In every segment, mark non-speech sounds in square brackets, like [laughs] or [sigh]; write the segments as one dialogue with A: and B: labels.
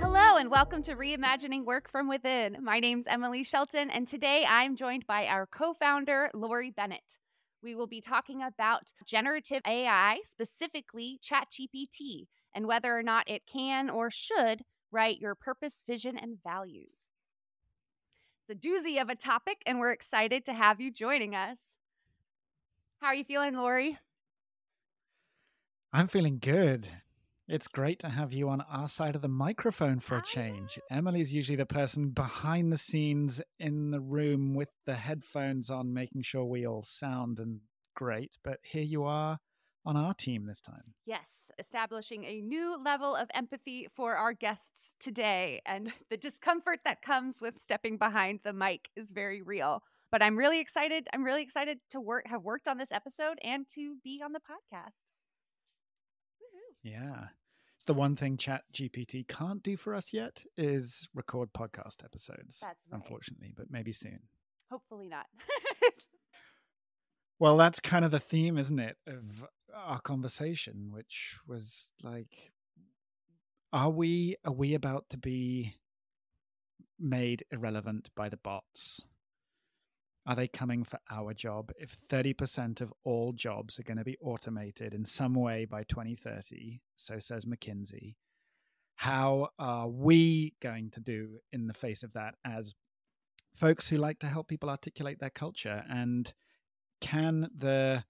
A: Hello, and welcome to Reimagining Work from Within. My name's Emily Shelton, and today I'm joined by our co founder, Laurie Bennett. We will be talking about generative AI, specifically ChatGPT, and whether or not it can or should write your purpose, vision, and values. It's a doozy of a topic, and we're excited to have you joining us. How are you feeling, Laurie?
B: I'm feeling good. It's great to have you on our side of the microphone for a change. Emily's usually the person behind the scenes in the room with the headphones on, making sure we all sound and great. But here you are on our team this time.
A: Yes, establishing a new level of empathy for our guests today. And [laughs] the discomfort that comes with stepping behind the mic is very real. But I'm really excited. I'm really excited to work have worked on this episode and to be on the podcast.
B: Yeah. It's the one thing Chat GPT can't do for us yet is record podcast episodes.
A: That's right.
B: Unfortunately, but maybe soon.
A: Hopefully not. [laughs]
B: Well, that's kind of the theme, isn't it, of our conversation, which was like, are we are we about to be made irrelevant by the bots? Are they coming for our job? If 30% of all jobs are going to be automated in some way by 2030, so says McKinsey, how are we going to do in the face of that as folks who like to help people articulate their culture? And can the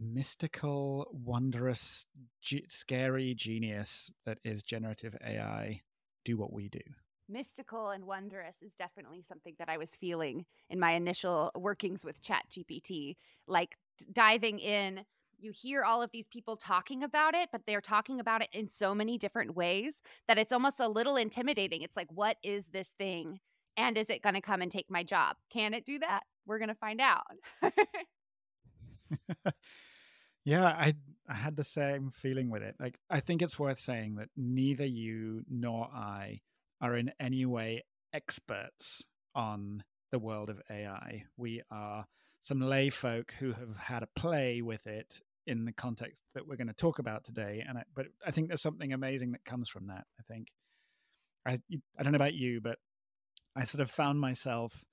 B: mystical, wondrous, ge- scary genius that is generative AI do what we do?
A: Mystical and wondrous is definitely something that I was feeling in my initial workings with ChatGPT. Like d- diving in, you hear all of these people talking about it, but they're talking about it in so many different ways that it's almost a little intimidating. It's like, what is this thing? And is it going to come and take my job? Can it do that? We're going to find out. [laughs] [laughs]
B: yeah, I I had the same feeling with it. Like I think it's worth saying that neither you nor I are in any way experts on the world of AI. We are some lay folk who have had a play with it in the context that we're going to talk about today. And I, but I think there's something amazing that comes from that. I think I I don't know about you, but I sort of found myself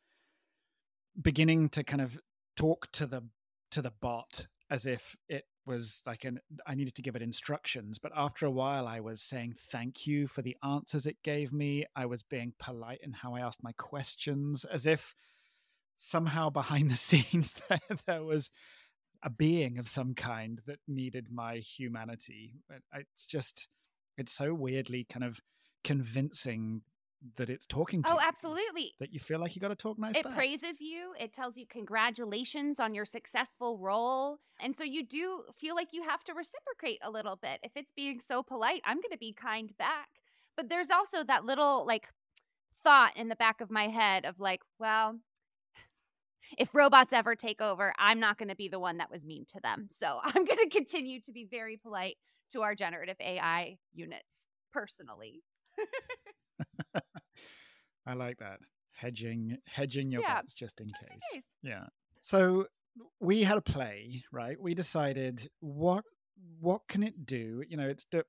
B: beginning to kind of talk to the to the bot as if it was like an I needed to give it instructions. But after a while, I was saying thank you for the answers it gave me. I was being polite in how I asked my questions, as if somehow behind the [laughs] scenes there, there was a being of some kind that needed my humanity. It's just, it's so weirdly kind of convincing that it's talking to
A: oh,
B: you,
A: absolutely.
B: that you feel like you got to talk nice
A: It
B: back.
A: praises you. It tells you congratulations on your successful role. And so you do feel like you have to reciprocate a little bit. If it's being so polite, I'm going to be kind back. But there's also that little like thought in the back of my head of like, well, if robots ever take over, I'm not going to be the one that was mean to them. So [laughs] I'm going to continue to be very polite to our generative AI units personally. [laughs]
B: I like that. Hedging hedging your
A: Yeah,
B: bets just in
A: just in
B: case.
A: case.
B: Yeah. So we had a play, right? We decided what what can it do? You know, it's the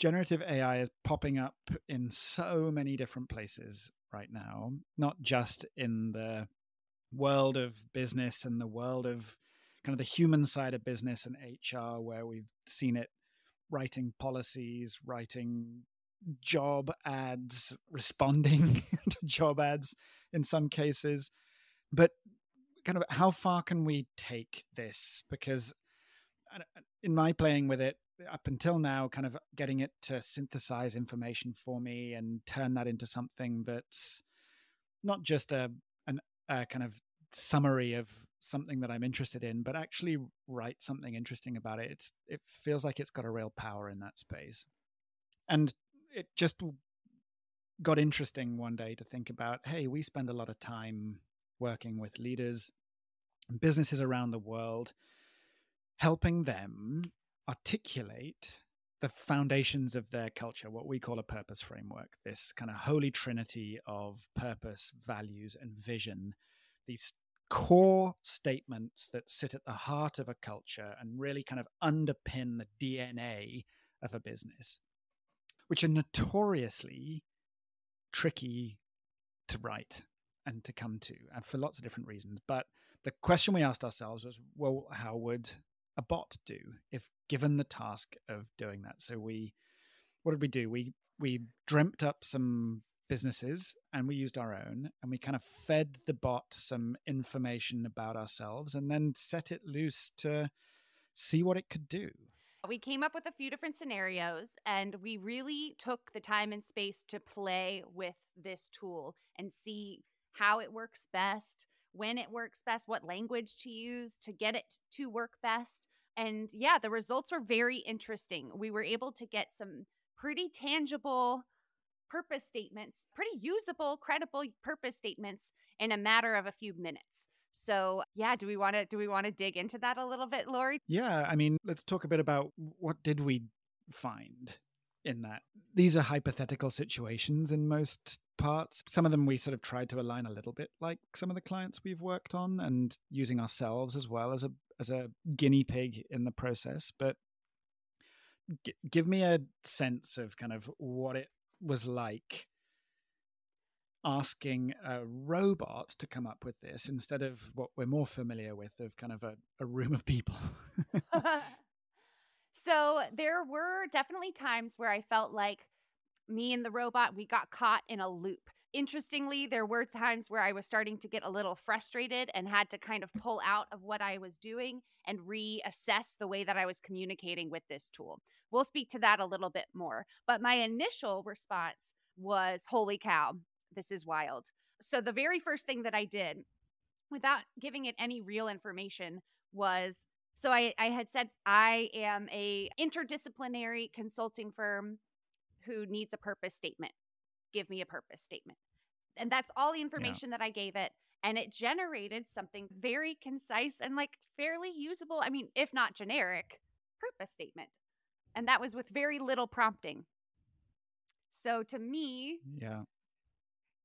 B: generative AI is popping up in so many different places right now, not just in the world of business and the world of kind of the human side of business and HR, where we've seen it writing policies, writing job ads, responding [laughs] to job ads in some cases. But kind of how far can we take this? Because uh, in my playing with it, up until now, kind of getting it to synthesize information for me and turn that into something that's not just a an a kind of summary of something that I'm interested in, but actually write something interesting about it. It's it feels like it's got a real power in that space. And it just got interesting one day to think about, hey, we spend a lot of time working with leaders and businesses around the world, helping them articulate the foundations of their culture, what we call a purpose framework, this kind of holy trinity of purpose, values, and vision, these core statements that sit at the heart of a culture and really kind of underpin the DNA of a business, which are notoriously tricky to write and to come to, and for lots of different reasons. But the question we asked ourselves was, well, how would a bot do if given the task of doing that? So we, what did we do? We we dreamt up some businesses and we used our own and we kind of fed the bot some information about ourselves and then set it loose to see what it could do.
A: We came up with a few different scenarios and we really took the time and space to play with this tool and see how it works best, when it works best, what language to use to get it to work best. And yeah, the results were very interesting. We were able to get some pretty tangible purpose statements, pretty usable, credible purpose statements in a matter of a few minutes. So, yeah, do we want to do we want to dig into that a little bit, Laurie?
B: Yeah, I mean, let's talk a bit about what did we find in that. These are hypothetical situations in most parts. Some of them we sort of tried to align a little bit like some of the clients we've worked on and using ourselves as well as a as a guinea pig in the process, but g- give me a sense of kind of what it was like asking a robot to come up with this instead of what we're more familiar with of kind of a, a room of people. [laughs]
A: so there were definitely times where I felt like me and the robot, we got caught in a loop. Interestingly, there were times where I was starting to get a little frustrated and had to kind of pull out of what I was doing and reassess the way that I was communicating with this tool. We'll speak to that a little bit more. But my initial response was, Holy cow, this is wild. So the very first thing that I did, without giving it any real information, was so I, I had said I am a interdisciplinary consulting firm who needs a purpose statement. Give me a purpose statement. And that's all the information yeah. that I gave it. And it generated something very concise and like fairly usable. I mean, if not generic, purpose statement. And that was with very little prompting. So to me,
B: yeah.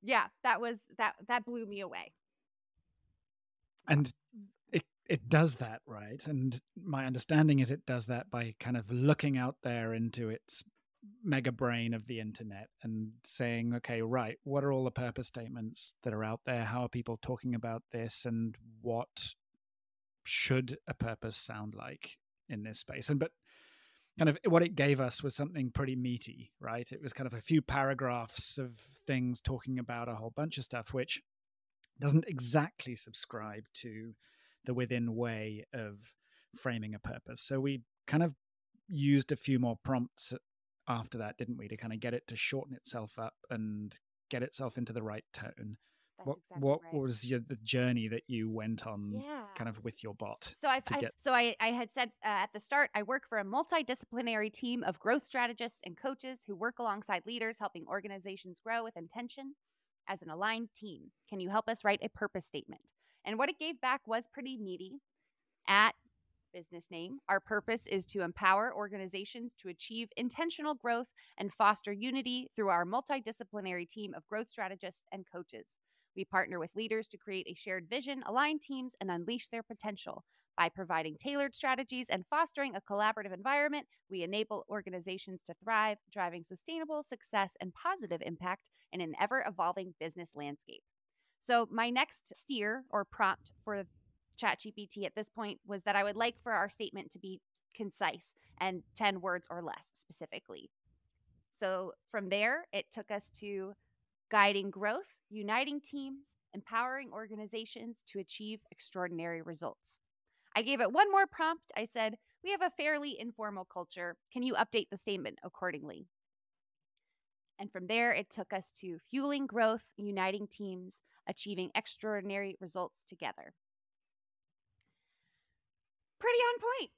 A: Yeah, that was that that blew me away.
B: And it it does that, right? And my understanding is it does that by kind of looking out there into its mega brain of the internet and saying, okay, right, what are all the purpose statements that are out there? How are people talking about this? And what should a purpose sound like in this space? And but kind of what it gave us was something pretty meaty, right? It was kind of a few paragraphs of things talking about a whole bunch of stuff, which doesn't exactly subscribe to the within way of framing a purpose. So we kind of used a few more prompts after that, didn't we, to kind of get it to shorten itself up and get itself into the right tone. What
A: exactly
B: what
A: right.
B: was your, the journey that you went on,
A: yeah.
B: kind of with your bot?
A: So I
B: get...
A: so I, I had said uh, at the start I work for a multidisciplinary team of growth strategists and coaches who work alongside leaders, helping organizations grow with intention as an aligned team. Can you help us write a purpose statement? And what it gave back was pretty meaty. At business name. Our purpose is to empower organizations to achieve intentional growth and foster unity through our multidisciplinary team of growth strategists and coaches. We partner with leaders to create a shared vision, align teams, and unleash their potential. By providing tailored strategies and fostering a collaborative environment, we enable organizations to thrive, driving sustainable success and positive impact in an ever evolving business landscape. So, my next steer or prompt for ChatGPT at this point was that I would like for our statement to be concise and 10 words or less specifically. So from there, it took us to guiding growth, uniting teams, empowering organizations to achieve extraordinary results. I gave it one more prompt. I said, We have a fairly informal culture. Can you update the statement accordingly? And from there, it took us to fueling growth, uniting teams, achieving extraordinary results together pretty on point.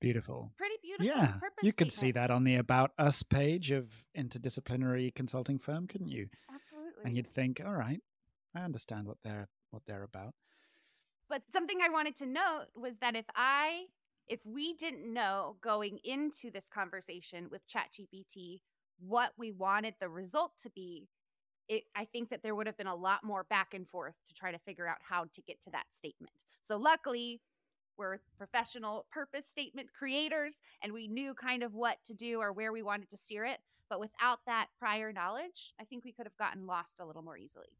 B: Beautiful.
A: Pretty beautiful.
B: Yeah. You could see that on the About Us page of Interdisciplinary Consulting Firm, couldn't you?
A: Absolutely.
B: And you'd think, all right, I understand what they're what they're about.
A: But something I wanted to note was that if I if we didn't know going into this conversation with ChatGPT what we wanted the result to be, it, I think that there would have been a lot more back and forth to try to figure out how to get to that statement. So, luckily, we're professional purpose statement creators and we knew kind of what to do or where we wanted to steer it. But without that prior knowledge, I think we could have gotten lost a little more easily.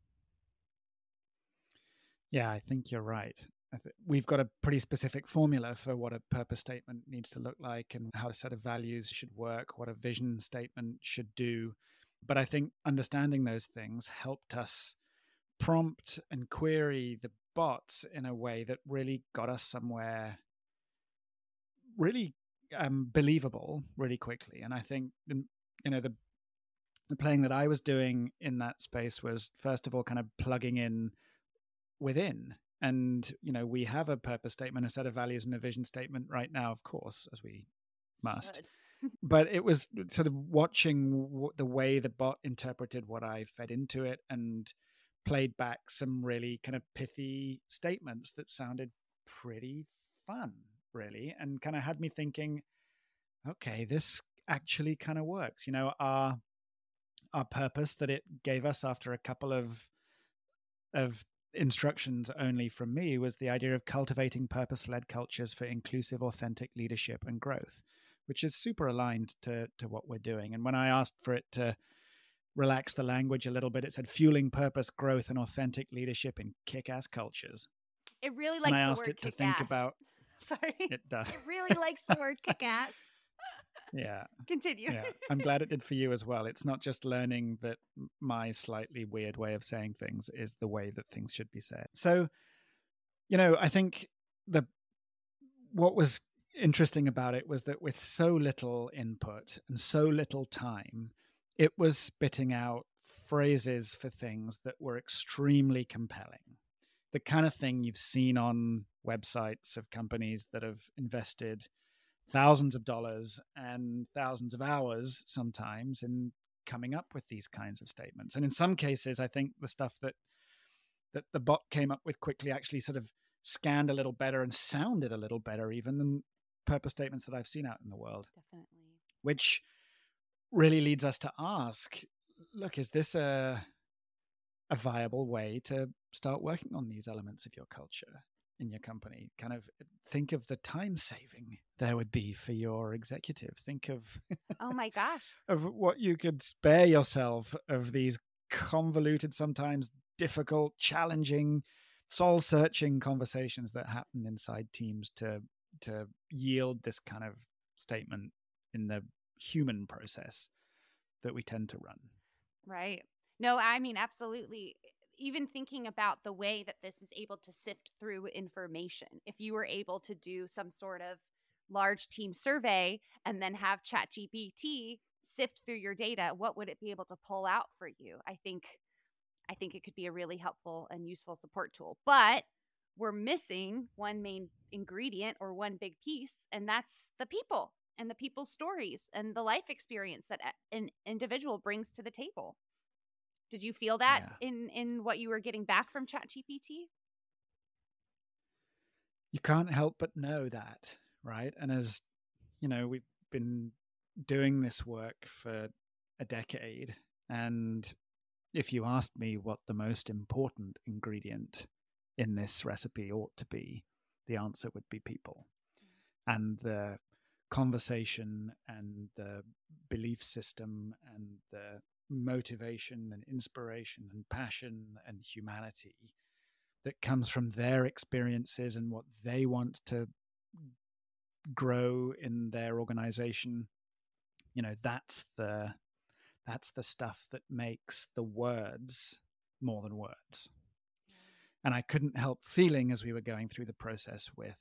B: Yeah, I think you're right. Th- we've got a pretty specific formula for what a purpose statement needs to look like and how a set of values should work, what a vision statement should do. But I think understanding those things helped us prompt and query the bots in a way that really got us somewhere really um, believable really quickly. And I think you know the the playing that I was doing in that space was first of all kind of plugging in within. And you know we have a purpose statement a set of values and a vision statement right now of course as we must. [laughs] But it was sort of watching w- the way the bot interpreted what i fed into it and played back some really kind of pithy statements that sounded pretty fun really and kind of had me thinking okay this actually kind of works. You know, our our purpose that it gave us after a couple of of instructions only from me was the idea of cultivating purpose-led cultures for inclusive authentic leadership and growth which is super aligned to to what we're doing and when i asked for it to relax the language a little bit it said fueling purpose growth and authentic leadership in kick-ass cultures
A: it really likes
B: and i
A: the
B: asked
A: word
B: it to think
A: ass.
B: about [laughs]
A: sorry
B: it does
A: it really likes the word [laughs] kick ass
B: yeah.
A: Continue.
B: Yeah. I'm glad it did for you as well. It's not just learning that my slightly weird way of saying things is the way that things should be said. So you know i think the what was interesting about it was that with so little input and so little time it was spitting out phrases for things that were extremely compelling. The kind of thing you've seen on websites of companies that have invested thousands of dollars and thousands of hours sometimes in coming up with these kinds of statements. And in some cases, I think the stuff that that the bot came up with quickly actually sort of scanned a little better and sounded a little better even than purpose statements that I've seen out in the world.
A: Definitely.
B: Which really leads us to ask, look, is this a a viable way to start working on these elements of your culture? In your company kind of think of the time saving there would be for your executive. Think of
A: oh my gosh. [laughs]
B: of what you could spare yourself of these convoluted sometimes difficult challenging soul searching conversations that happen inside teams to to yield this kind of statement in the human process that we tend to run.
A: Right. No i mean absolutely even thinking about the way that this is able to sift through information. If you were able to do some sort of large team survey and then have ChatGPT sift through your data, what would it be able to pull out for you? I think I think it could be a really helpful and useful support tool. But we're missing one main ingredient or one big piece, and that's the people and the people's stories and the life experience that an individual brings to the table. Did you feel that yeah. in in what you were getting back from ChatGPT?
B: You can't help but know that, right? And as you know, we've been doing this work for a decade and if you asked me what the most important ingredient in this recipe ought to be, the answer would be people. And the conversation and the belief system and the motivation and inspiration and passion and humanity that comes from their experiences and what they want to grow in their organization you know that's the that's the stuff that makes the words more than words. And i couldn't help feeling as we were going through the process with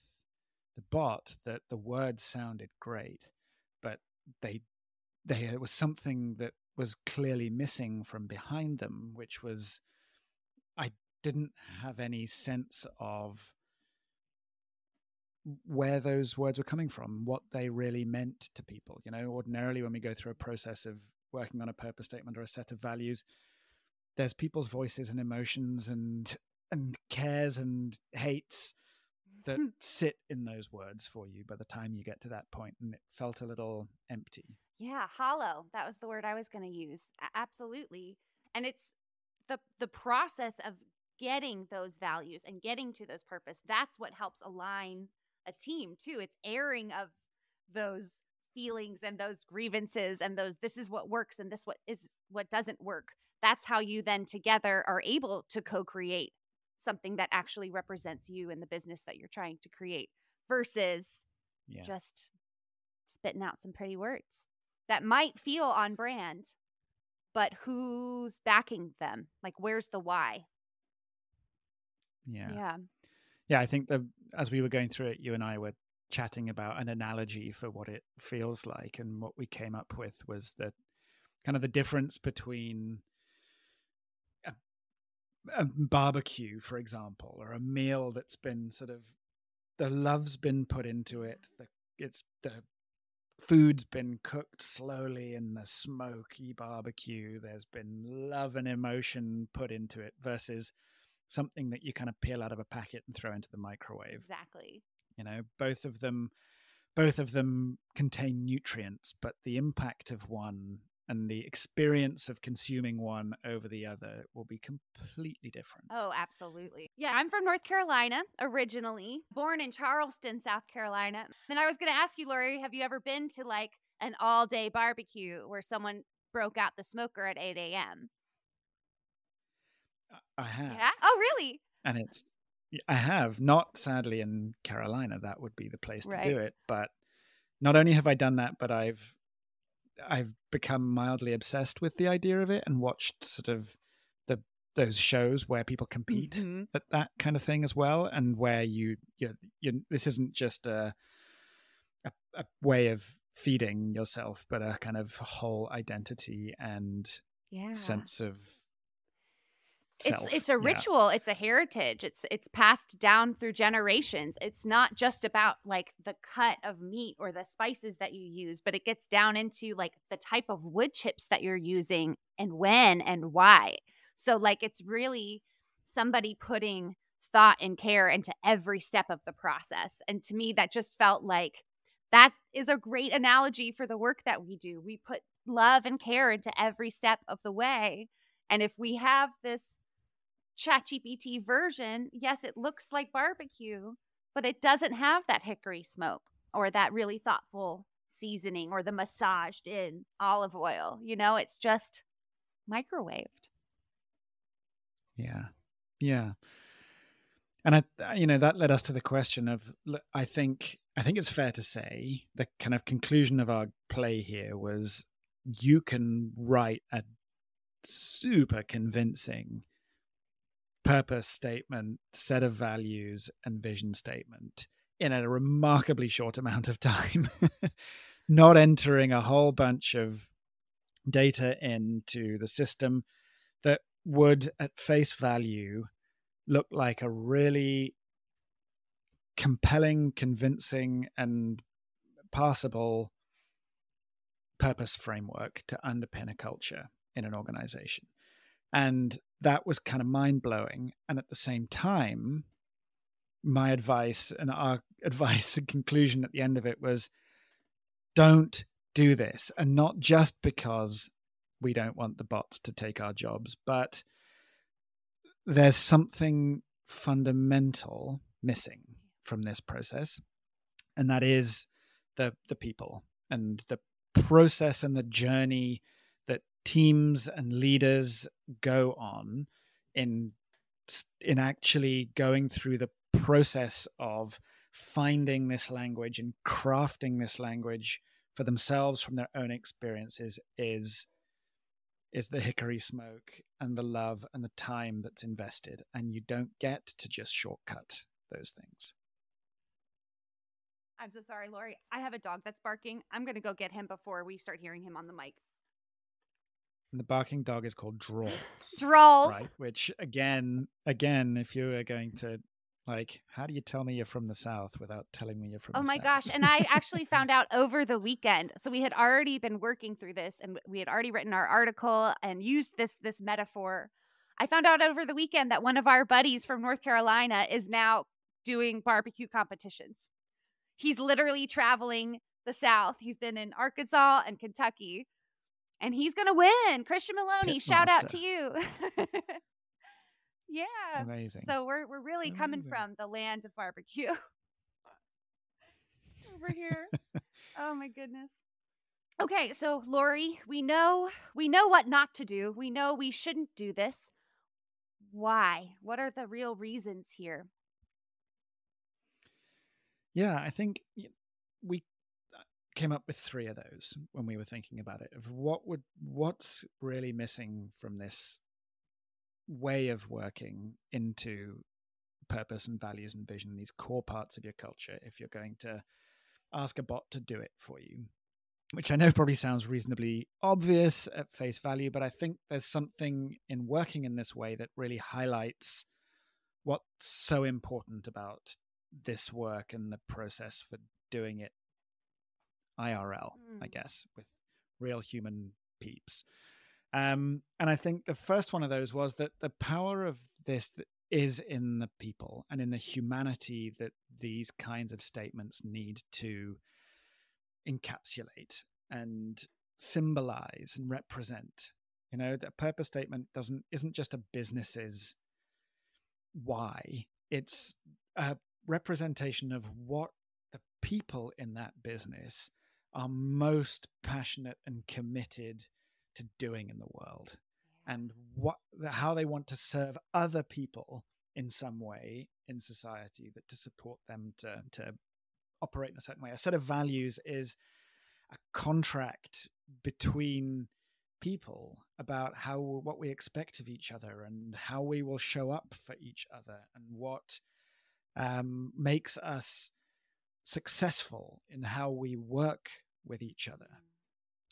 B: the bot that the words sounded great but they they there was something that was clearly missing from behind them, which was I didn't have any sense of where those words were coming from, what they really meant to people. You know, ordinarily when we go through a process of working on a purpose statement or a set of values, there's people's voices and emotions and and cares and hates that hmm. sit in those words for you by the time you get to that point and it felt a little empty
A: yeah hollow that was the word i was going to use A- absolutely and it's the the process of getting those values and getting to those purpose that's what helps align a team too it's airing of those feelings and those grievances and those this is what works and this what is what doesn't work that's how you then together are able to co-create something that actually represents you and the business that you're trying to create versus yeah. just spitting out some pretty words that might feel on brand but who's backing them? Like where's the why?
B: Yeah.
A: Yeah.
B: Yeah i think that as we were going through it you and i were chatting about an analogy for what it feels like and what we came up with was that kind of the difference between a, a, barbecue for example or a meal that's been sort of the love's been put into it the it's the food's been cooked slowly in the smoky barbecue. There's been love and emotion put into it versus something that you kind of peel out of a packet and throw into the microwave.
A: Exactly.
B: You know both of them both of them contain nutrients but the impact of one and the experience of consuming one over the other will be completely different.
A: Oh, absolutely. Yeah, I'm from North Carolina originally, born in Charleston, South Carolina. And I was going to ask you, Laurie, have you ever been to like an all day barbecue where someone broke out the smoker at 8 a.m.?
B: I have.
A: Yeah. Oh, really?
B: And it's I have not sadly in Carolina. That would be the place
A: right.
B: to do it. But not only have I done that, but I've I've become mildly obsessed with the idea of it and watched sort of the those shows where people compete mm-hmm. at that kind of thing as well, and where you you, this isn't just a, a a way of feeding yourself, but a kind of whole identity and
A: yeah.
B: sense of
A: Self. It's it's a ritual, yeah. it's a heritage. It's it's passed down through generations. It's not just about like the cut of meat or the spices that you use, but it gets down into like the type of wood chips that you're using and when and why. So like it's really somebody putting thought and care into every step of the process. And to me that just felt like that is a great analogy for the work that we do. We put love and care into every step of the way. And if we have this ChatGPT version, yes, it looks like barbecue, but it doesn't have that hickory smoke or that really thoughtful seasoning or the massaged in olive oil. You know, it's just microwaved.
B: Yeah. Yeah. And I, you know, that led us to the question of, I think, I think it's fair to say the kind of conclusion of our play here was you can write a super convincing purpose statement, set of values, and vision statement in a remarkably short amount of time, [laughs] not entering a whole bunch of data into the system that would, at face value, look like a really compelling, convincing, and passable purpose framework to underpin a culture in an organization. And that was kind of mind blowing. And at the same time, my advice and our [laughs] advice and conclusion at the end of it was don't do this. And not just because we don't want the bots to take our jobs, but there's something fundamental missing from this process. And that is the the people and the process and the journey teams and leaders go on in in actually going through the process of finding this language and crafting this language for themselves from their own experiences is is the hickory smoke and the love and the time that's invested. And you don't get to just shortcut those things.
A: I'm so sorry Laurie. I have a dog that's barking. I'm going to go get him before we start hearing him on the mic
B: and the barking dog is called Drawls.
A: Drawls.
B: Right. Which again, again, if you are going to like, how do you tell me you're from the South without telling me you're from
A: oh my
B: South?
A: gosh. And I actually [laughs] found out over the weekend. So we had already been working through this and we had already written our article and used this this metaphor. I found out over the weekend that one of our buddies from North Carolina is now doing barbecue competitions. He's literally traveling the South. He's been in Arkansas and Kentucky, and he's going to win. Christian Maloney, shout out to you. [laughs] yeah.
B: Amazing.
A: So we're we're really Amazing. coming from the land of barbecue [laughs] over here. [laughs] oh my goodness. Okay, so Laurie, we know we know what not to do. We know we shouldn't do this. Why? What are the real reasons here?
B: Yeah, I think we came up with three of those when we were thinking about it of what would what's really missing from this way of working into purpose and values and vision these core parts of your culture if you're going to ask a bot to do it for you which I know probably sounds reasonably obvious at face value, but I think there's something in working in this way that really highlights what's so important about this work and the process for doing it IRL, mm. I guess, with real human peeps. Um, and I think the first one of those was that the power of this is in the people and in the humanity that these kinds of statements need to encapsulate and symbolize and represent. You know, the purpose statement doesn't isn't just a business's why. It's a representation of what the people in that business are most passionate and committed to doing in the world and what how they want to serve other people in some way in society that to support them to to operate in a certain way. A set of values is a contract between people about how what we expect of each other and how we will show up for each other and what um, makes us successful in how we work with each other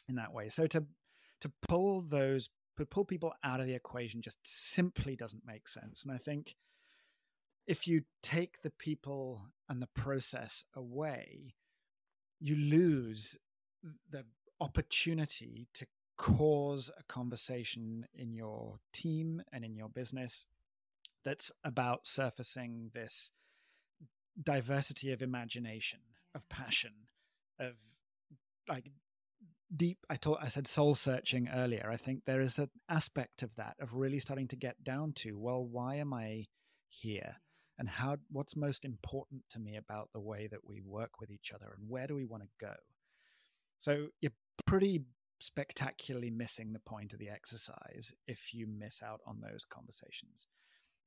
B: in that way. So to to pull those to pull people out of the equation just simply doesn't make sense. And I think if you take the people and the process away, you lose the opportunity to cause a conversation in your team and in your business that's about surfacing this diversity of imagination, of passion, of like deep i told i said soul searching earlier. I think there is an aspect of that of really starting to get down to well why am i here? And how what's most important to me about the way that we work with each other and where do we want to go? So you're pretty spectacularly missing the point of the exercise if you miss out on those conversations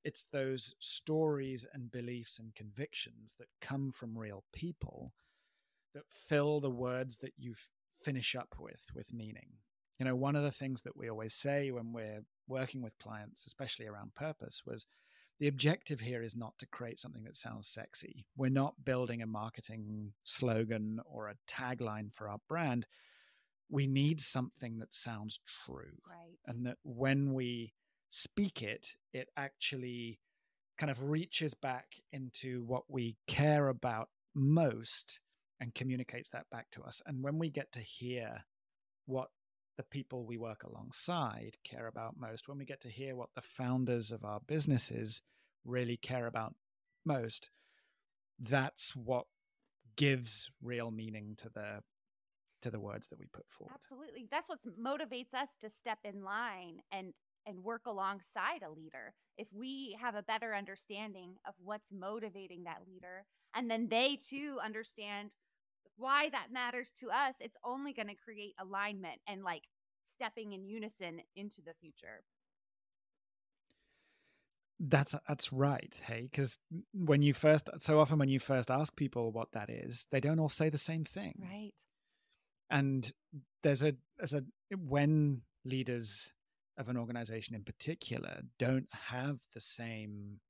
B: it's those stories and beliefs and convictions that come from real people that fill the words that you finish up with with meaning you know one of the things that we always say when we're working with clients especially around purpose was the objective here is not to create something that sounds sexy. We're not building a marketing slogan or a tagline for our brand. We need something that sounds true.
A: Right.
B: And that when we speak it, it actually kind of reaches back into what we care about most and communicates that back to us. And when we get to hear what the people we work alongside care about most, when we get to hear what the founders of our businesses really care about most, that's what gives real meaning to the to the words that we put forward.
A: Absolutely. That's what motivates us to step in line and and work alongside a leader. If we have a better understanding of what's motivating that leader and then they too understand why that matters to us, it's only going to create alignment and like stepping in unison into the future.
B: That's that's right. Hey, because when you first, so often when you first ask people what that is, they don't all say the same thing.
A: Right.
B: And there's a as a when leaders of an organization in particular don't have the same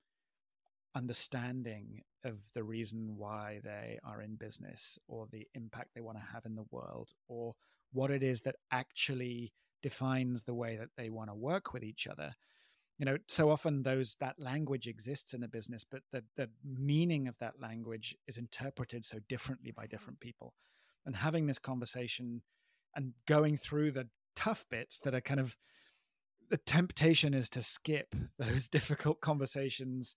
B: understanding of the reason why they are in business or the impact they want to have in the world or what it is that actually defines the way that they want to work with each other. You know so often those that language exists in a business but the the meaning of that language is interpreted so differently by different mm-hmm. people. And having this conversation and going through the tough bits that are kind of the temptation is to skip those [laughs] difficult conversations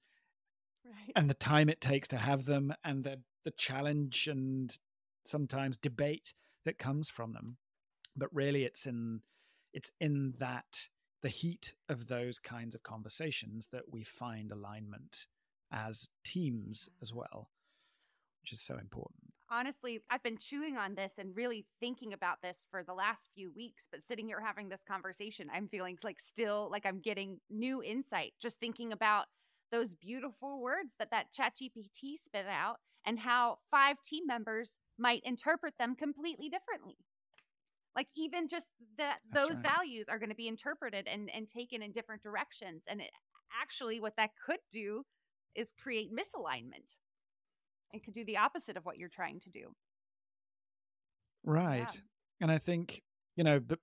A: right.
B: and the time it takes to have them and the the challenge and sometimes debate that comes from them. But really it's in it's in that the heat of those kinds of conversations that we find alignment as teams as well which is so important
A: honestly i've been chewing on this and really thinking about this for the last few weeks but sitting here having this conversation i'm feeling like still like i'm getting new insight just thinking about those beautiful words that that chat gpt spit out and how five team members might interpret them completely differently like even just that those right. values are going to be interpreted and and taken in different directions and it actually what that could do is create misalignment and could do the opposite of what you're trying to do
B: right yeah. and i think you know but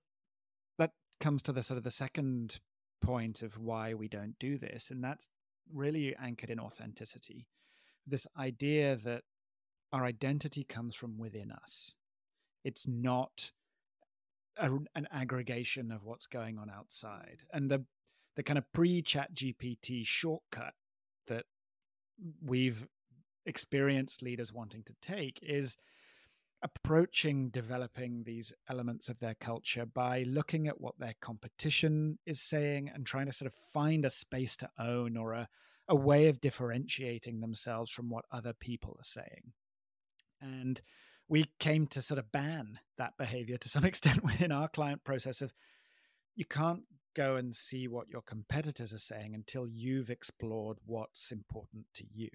B: that comes to the sort of the second point of why we don't do this and that's really anchored in authenticity. This idea that our identity comes from within us. It's not a, an aggregation of what's going on outside. And the the kind of pre-chat GPT shortcut that we've experienced leaders wanting to take is approaching developing these elements of their culture by looking at what their competition is saying and trying to sort of find a space to own or a, a way of differentiating themselves from what other people are saying. And we came to sort of ban that behavior to some [laughs] extent within our client process of you can't go and see what your competitors are saying until you've explored what's important to you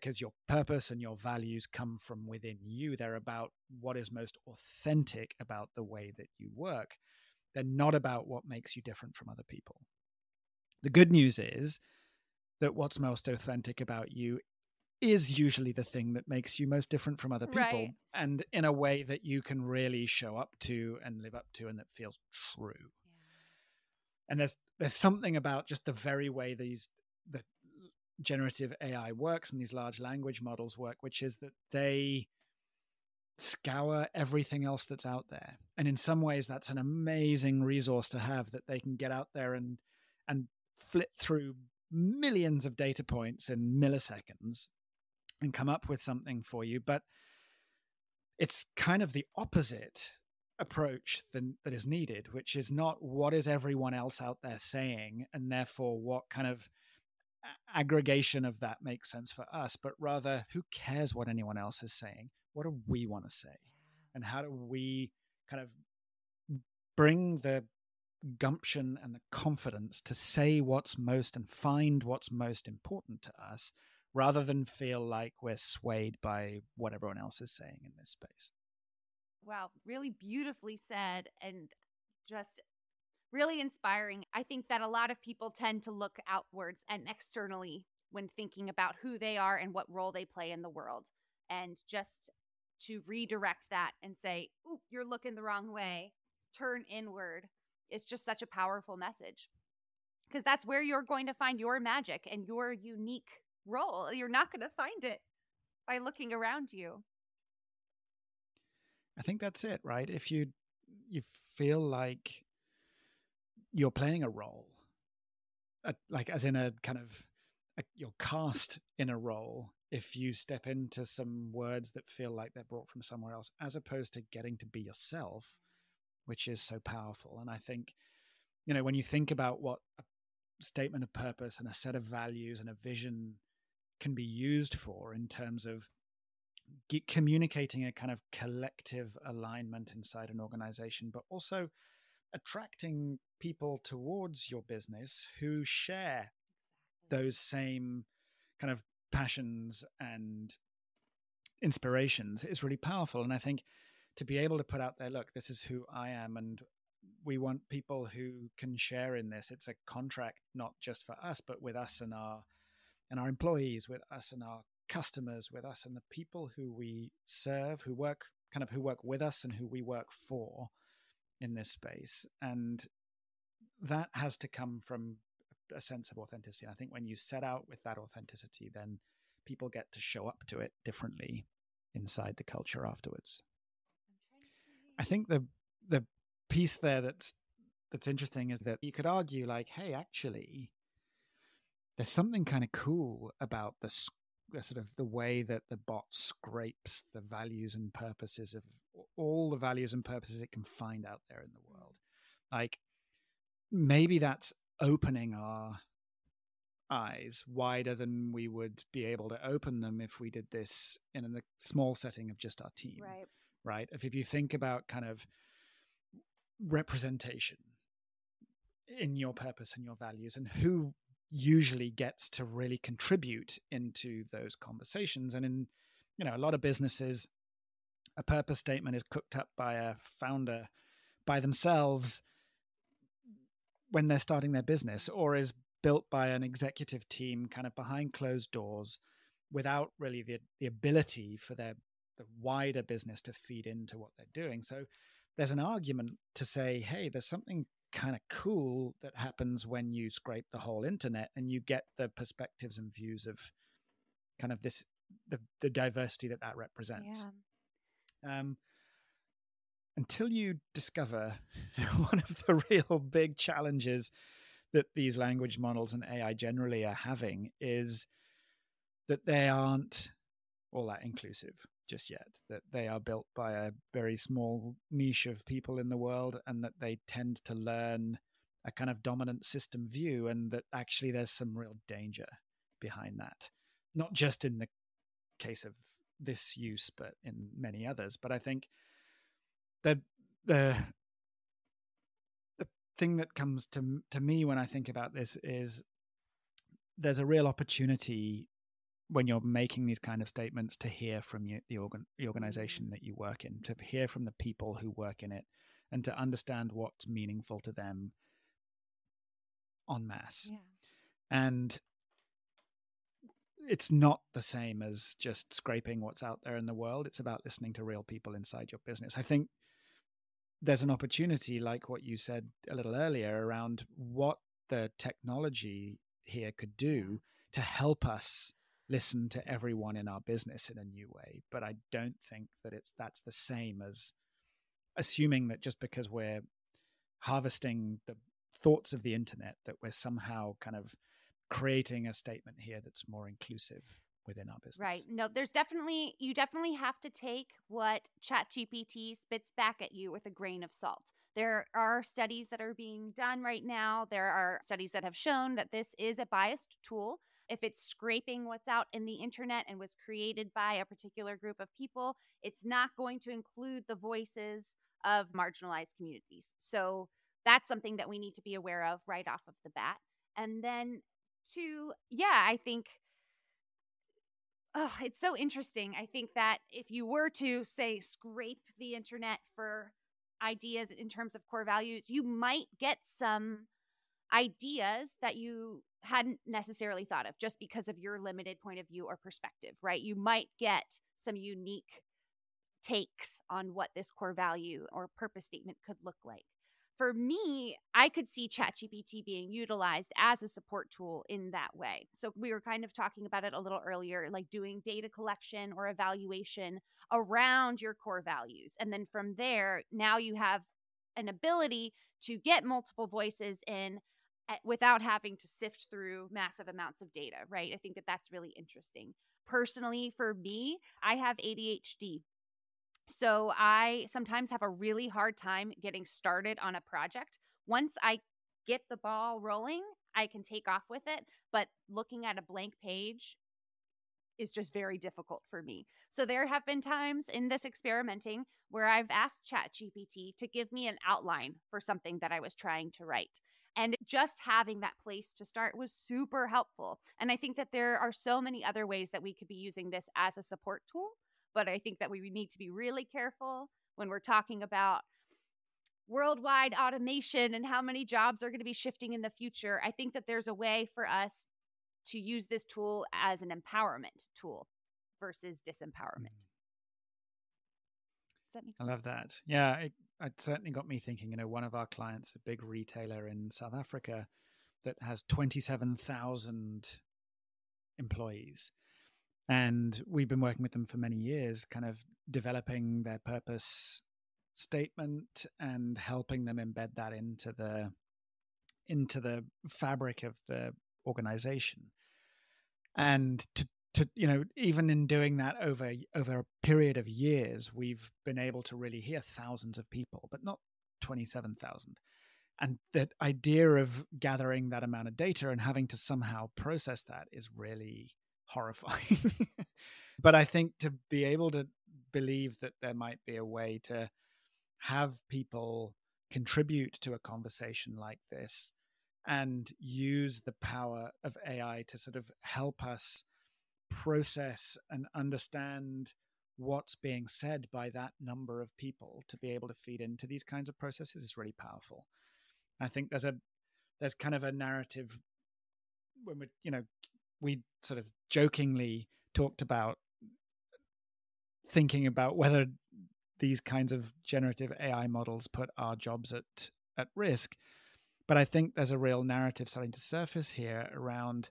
B: because your purpose and your values come from within you. They're about what is most authentic about the way that you work. They're not about what makes you different from other people. The good news is that what's most authentic about you is usually the thing that makes you most different from other people right. and in a way that you can really show up to and live up to and that feels true. Yeah. And there's there's something about just the very way these the generative AI works and these large language models work, which is that they scour everything else that's out there. And in some ways, that's an amazing resource to have that they can get out there and and flip through millions of data points in milliseconds and come up with something for you. But it's kind of the opposite approach than, that is needed, which is not what is everyone else out there saying, and therefore what kind of aggregation of that makes sense for us, but rather who cares what anyone else is saying? What do we want to say? And how do we kind of bring the gumption and the confidence to say what's most and find what's most important to us rather than feel like we're swayed by what everyone else is saying in this space.
A: Wow, really beautifully said and just really inspiring. I think that a lot of people tend to look outwards and externally when thinking about who they are and what role they play in the world. And just to redirect that and say, Ooh, you're looking the wrong way, turn inward is just such a powerful message. Because that's where you're going to find your magic and your unique role. You're not going to find it by looking around you.
B: I think that's it, right? If you you feel like you're playing a role, a, like as in a kind of a, you're cast in a role. If you step into some words that feel like they're brought from somewhere else, as opposed to getting to be yourself, which is so powerful. And I think, you know, when you think about what a statement of purpose and a set of values and a vision can be used for in terms of communicating a kind of collective alignment inside an organization, but also attracting people towards your business who share those same kind of passions and inspirations is really powerful. And I think to be able to put out there, look, this is who I am, and we want people who can share in this. It's a contract not just for us, but with us and our and our employees, with us and our customers, with us and the people who we serve, who work kind of who work with us and who we work for in this space. And that has to come from a sense of authenticity. And I think when you set out with that authenticity, then people get to show up to it differently inside the culture afterwards. I think the the piece there that's that's interesting is that you could argue like, hey, actually, there's something kind of cool about the, the sort of the way that the bot scrapes the values and purposes of all the values and purposes it can find out there in the mm. world. Like maybe that's opening our eyes wider than we would be able to open them if we did this in a small setting of just our team.
A: Right.
B: Right. If, if you think about kind of representation in your purpose and your values and who usually gets to really contribute into those conversations. And in you know a lot of businesses a purpose statement is cooked up by a founder by themselves when they're starting their business or is built by an executive team kind of behind closed doors without really the, the ability for their the wider business to feed into what they're doing. So there's an argument to say hey there's something kind of cool that happens when you scrape the whole internet and you get the perspectives and views of kind of this the, the diversity that that represents yeah. um, until you discover [laughs] one of the real big challenges that these language models and ai generally are having is that they aren't all that inclusive just yet, that they are built by a very small niche of people in the world and that they tend to learn a kind of dominant system view and that actually there's some real danger behind that. Not just in the case of this use, but in many others. But I think the the the thing that comes to to me when I think about this is there's a real opportunity when you're making these kind of statements to hear from you, the, organ, the mm-hmm. organization that you work in, to hear from the people who work in it, and to understand what's meaningful to them en masse. Yeah. And it's not the same as just scraping what's out there in the world. It's about listening to real people inside your business. I think there's an opportunity, like what you said a little earlier, around what the technology here could do to help us listen to everyone in our business in a new way. But I don't think that it's that's the same as assuming that just because we're harvesting the thoughts of the internet that we're somehow kind of creating a statement here that's more inclusive within our business.
A: Right. No, there's definitely you definitely have to take what ChatGPT spits back at you with a grain of salt. There are studies that are being done right now. There are studies that have shown that this is a biased tool if it's scraping what's out in the internet and was created by a particular group of people, it's not going to include the voices of marginalized communities. So that's something that we need to be aware of right off of the bat. And then, to, yeah, I think. Oh, it's so interesting. I think that if you were to say scrape the internet for ideas in terms of core values, you might get some ideas that you hadn't necessarily thought of just because of your limited point of view or perspective, right? You might get some unique takes on what this core value or purpose statement could look like. For me, I could see ChatGPT being utilized as a support tool in that way. So we were kind of talking about it a little earlier, like doing data collection or evaluation around your core values. And then from there, now you have an ability to get multiple voices in without having to sift through massive amounts of data, right? I think that that's really interesting. Personally, for me, I have ADHD. So I sometimes have a really hard time getting started on a project. Once I get the ball rolling, I can take off with it. But looking at a blank page is just very difficult for me. So there have been times in this experimenting where I've asked ChatGPT to give me an outline for something that I was trying to write. And just having that place to start was super helpful. And I think that there are so many other ways that we could be using this as a support tool. But I think that we need to be really careful when we're talking about worldwide automation and how many jobs are going to be shifting in the future. I think that there's a way for us to use this tool as an empowerment tool versus disempowerment. Mm.
B: Does that make sense? I love that. Yeah, it, it certainly got me thinking. You know, one of our clients, a big retailer in South Africa, that has twenty-seven thousand employees, and we've been working with them for many years, kind of developing their purpose statement and helping them embed that into the into the fabric of the organization. And to to you know even in doing that over over a period of years we've been able to really hear thousands of people but not 27,000 and that idea of gathering that amount of data and having to somehow process that is really [laughs] horrifying. But i think to be able to believe that there might be a way to have people contribute to a conversation like this and use the power of ai to sort of help us process and understand what's being said by that number of people to be able to feed into these kinds of processes is really powerful. I think there's a there's kind of a narrative when we you know we sort of jokingly talked about thinking about whether these kinds of generative AI models put our jobs at at risk. But I think there's a real narrative starting to surface here around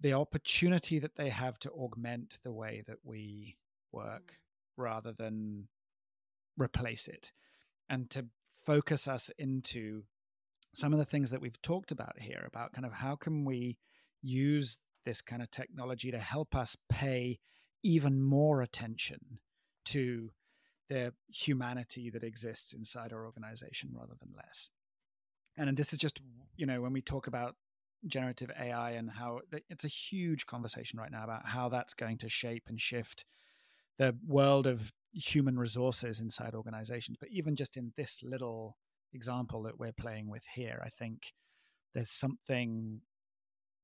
B: the opportunity that they have to augment the way that we work mm. rather than replace it and to focus us into some of the things that we've talked about here about kind of how can we use this kind of technology to help us pay even more attention to the humanity that exists inside our organization rather than less and this is just you know when we talk about generative AI and how it's a huge conversation right now about how that's going to shape and shift the world of human resources inside organizations. But even just in this little example that we're playing with here, I think there's something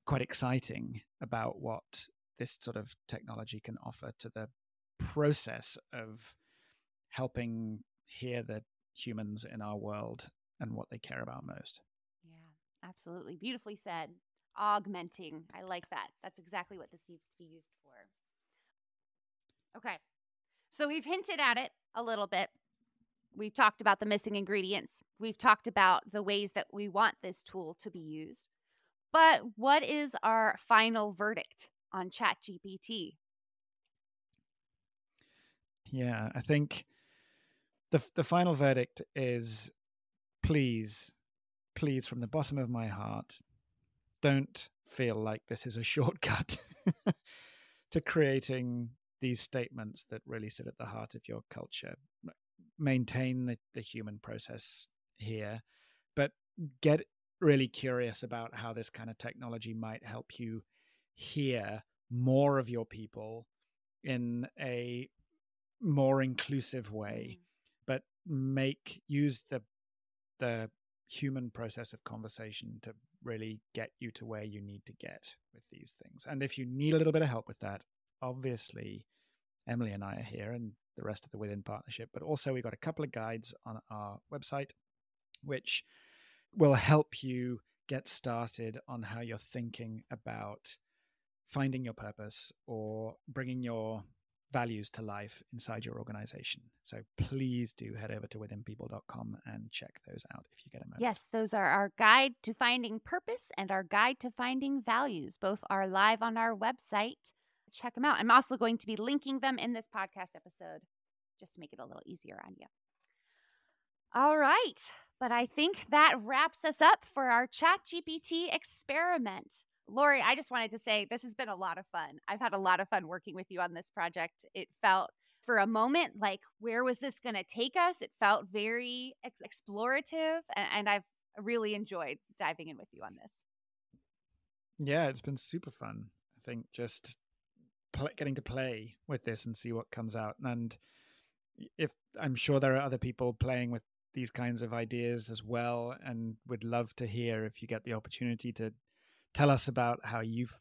B: quite exciting about what this sort of technology can offer to the process of helping hear the humans in our world and what they care about most.
A: Absolutely. Beautifully said. Augmenting. I like that. That's exactly what this needs to be used for. Okay. So we've hinted at it a little bit. We've talked about the missing ingredients. We've talked about the ways that we want this tool to be used. But what is our final verdict on ChatGPT?
B: Yeah, I think the the final verdict is please please, from the bottom of my heart, don't feel like this is a [laughs] shortcut to creating these statements that really sit at the heart of your culture. Maintain the, the human process here, but get really curious about how this kind of technology might help you hear more of your people in a more inclusive way, mm. but make use the the human process of conversation to really get you to where you need to get with these things. And if you need a little bit of help with that, obviously Emily and I are here and the rest of the Within partnership, but also we've got a couple of guides on our website which will help you get started on how you're thinking about finding your purpose or bringing your values to life inside your organization. So please do head over to withinpeople.com and check those out if you get a moment.
A: Yes, those are our guide to finding purpose and our guide to finding values. Both are live on our website. Check them out. I'm also going to be linking them in this podcast episode just to make it a little easier on you. All right. But I think that wraps us up for our Chat GPT experiment. Laurie, I just wanted to say this has been a lot of fun. I've had a lot of fun working with you on this project. It felt for a moment like where was this going to take us? It felt very ex- explorative, and, and I've really enjoyed diving in with you on this.
B: Yeah, it's been super fun. I think just pl- getting to play with this and see what comes out. And if I'm sure there are other people playing with these kinds of ideas as well, and would love to hear if you get the opportunity to tell us about how you've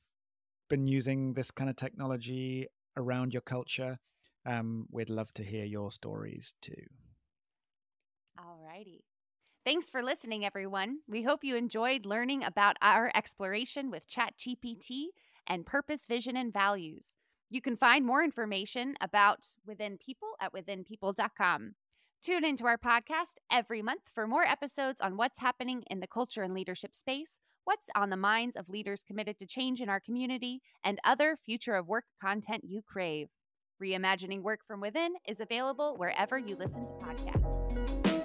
B: been using this kind of technology around your culture. Um, we'd love to hear your stories too.
A: All righty. Thanks for listening, everyone. We hope you enjoyed learning about our exploration with ChatGPT and purpose, vision, and values. You can find more information about Within People at withinpeople.com. Tune into our podcast every month for more episodes on what's happening in the culture and leadership space what's on the minds of leaders committed to change in our community, and other future of work content you crave. Reimagining Work from Within is available wherever you listen to podcasts.